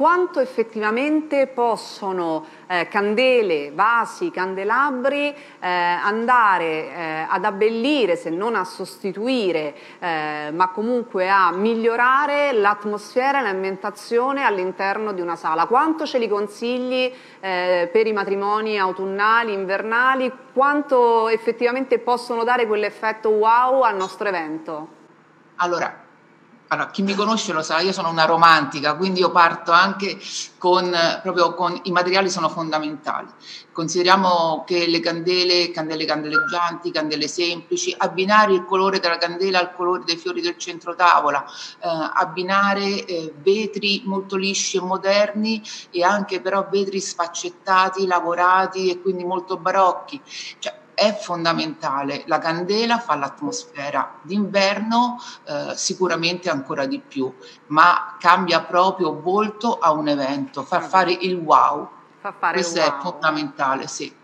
quanto effettivamente possono eh, candele, vasi, candelabri eh, andare eh, ad abbellire, se non a sostituire, eh, ma comunque a migliorare l'atmosfera e l'ambientazione all'interno di una sala. Quanto ce li consigli eh, per i matrimoni autunnali, invernali? Quanto effettivamente possono dare quell'effetto wow al nostro evento? Allora, allora, chi mi conosce lo sa, io sono una romantica, quindi io parto anche con, proprio con i materiali sono fondamentali. Consideriamo che le candele, candele candeleggianti, candele semplici, abbinare il colore della candela al colore dei fiori del centro tavola, eh, abbinare eh, vetri molto lisci e moderni e anche però vetri sfaccettati, lavorati e quindi molto barocchi. Cioè, è fondamentale. La candela fa l'atmosfera d'inverno eh, sicuramente ancora di più, ma cambia proprio volto a un evento, fa fare il wow. Fa fare Questo wow. è fondamentale, sì.